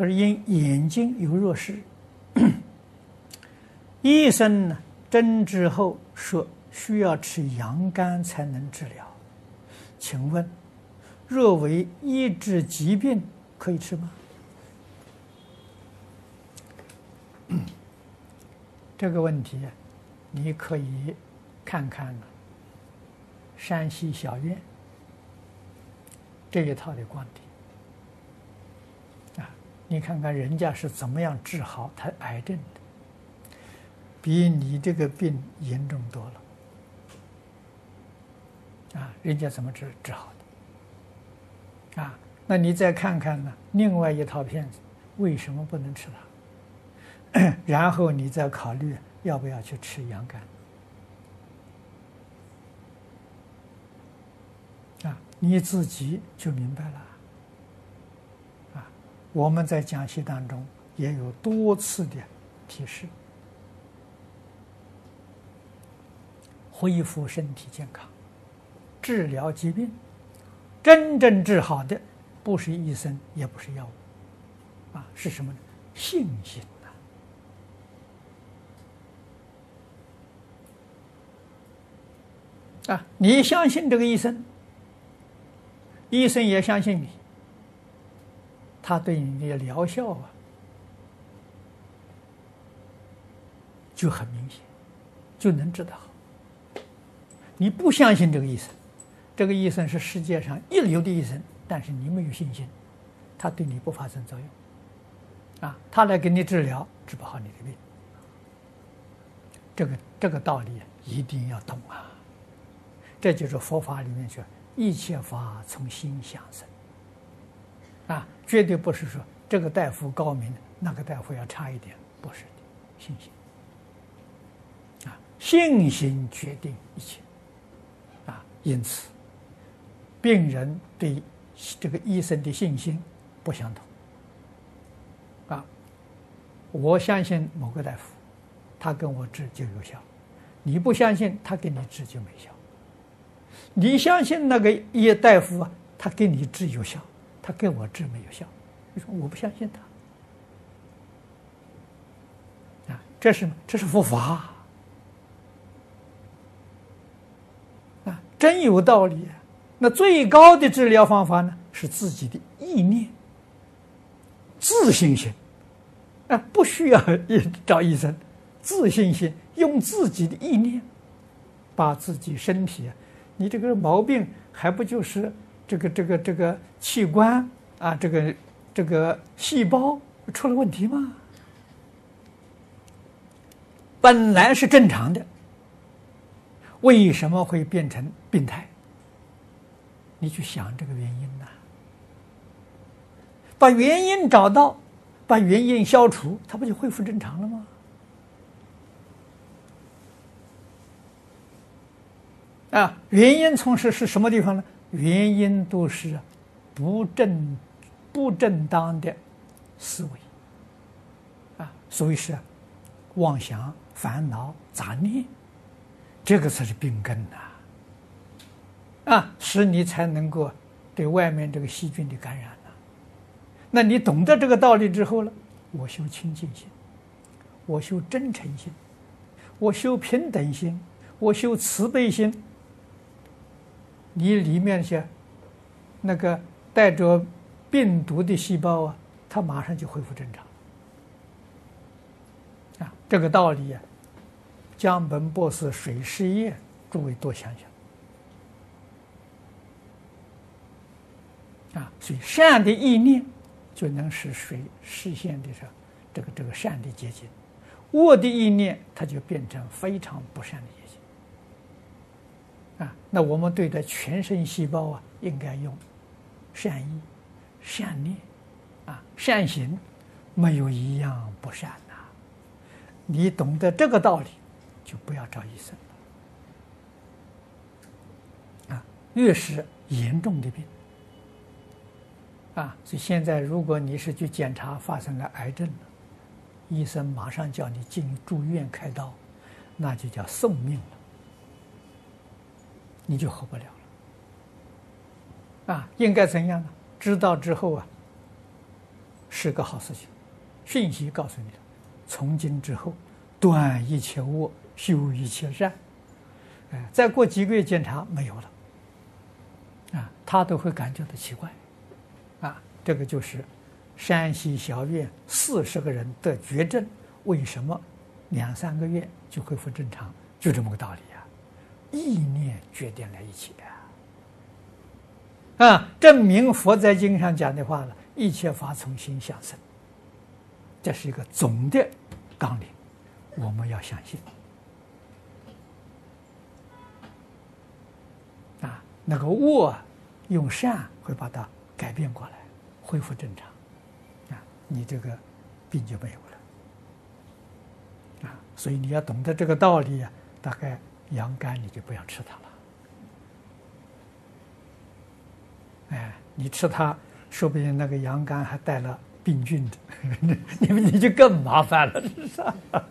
他说因眼睛有弱视，医生呢诊治后说需要吃羊肝才能治疗，请问若为医治疾病可以吃吗？这个问题你可以看看山西小院这一套的观点。你看看人家是怎么样治好他癌症的，比你这个病严重多了。啊，人家怎么治治好的？啊，那你再看看呢？另外一套片子，为什么不能吃它？然后你再考虑要不要去吃羊肝。啊，你自己就明白了。我们在讲习当中也有多次的提示：恢复身体健康、治疗疾病，真正治好的不是医生，也不是药物，啊，是什么呢？信心呐！啊，你相信这个医生，医生也相信你。他对你的疗效啊，就很明显，就能治得好。你不相信这个医生，这个医生是世界上一流的医生，但是你没有信心，他对你不发生作用，啊，他来给你治疗，治不好你的病。这个这个道理一定要懂啊！这就是佛法里面说，一切法从心想生。啊，绝对不是说这个大夫高明，那个大夫要差一点，不是的，信心。啊，信心决定一切。啊，因此，病人对这个医生的信心不相同。啊，我相信某个大夫，他跟我治就有效；你不相信，他给你治就没效。你相信那个医大夫啊，他给你治有效。他给我治没有效，你说我不相信他啊？这是这是佛法啊，真有道理。那最高的治疗方法呢，是自己的意念、自信心啊，不需要找医生，自信心，用自己的意念，把自己身体啊，你这个毛病还不就是？这个这个这个器官啊，这个这个细胞出了问题吗？本来是正常的，为什么会变成病态？你去想这个原因呐，把原因找到，把原因消除，它不就恢复正常了吗？啊，原因从事是什么地方呢？原因都是不正、不正当的思维啊，所以是妄想、烦恼、杂念，这个才是病根呐！啊，使你才能够对外面这个细菌的感染呢。那你懂得这个道理之后了，我修清净心，我修真诚心，我修平等心，我修慈悲心。你里面些那个带着病毒的细胞啊，它马上就恢复正常。啊，这个道理啊，江本博士水湿液，诸位多想想。啊，所以善的意念就能使水实现的是这个这个善的结晶，恶的意念它就变成非常不善的结晶。啊，那我们对待全身细胞啊，应该用善意、善念，啊，善行，没有一样不善呐。你懂得这个道理，就不要找医生了。啊，越是严重的病，啊，所以现在如果你是去检查发生了癌症了，医生马上叫你进住院开刀，那就叫送命了。你就活不了了，啊，应该怎样呢？知道之后啊，是个好事情，讯息告诉你了，从今之后，断一切恶，修一切善。哎，再过几个月检查没有了，啊，他都会感觉到奇怪，啊，这个就是山西小院四十个人得绝症，为什么两三个月就恢复正常？就这么个道理，意念决定了一切啊，啊，证明佛在经上讲的话了，一切法从心想生，这是一个总的纲领，我们要相信。啊。那个恶，用善会把它改变过来，恢复正常，啊，你这个病就没有了，啊，所以你要懂得这个道理啊，大概羊肝你就不要吃它了，哎，你吃它，说不定那个羊肝还带了病菌的，你你就更麻烦了，是吧？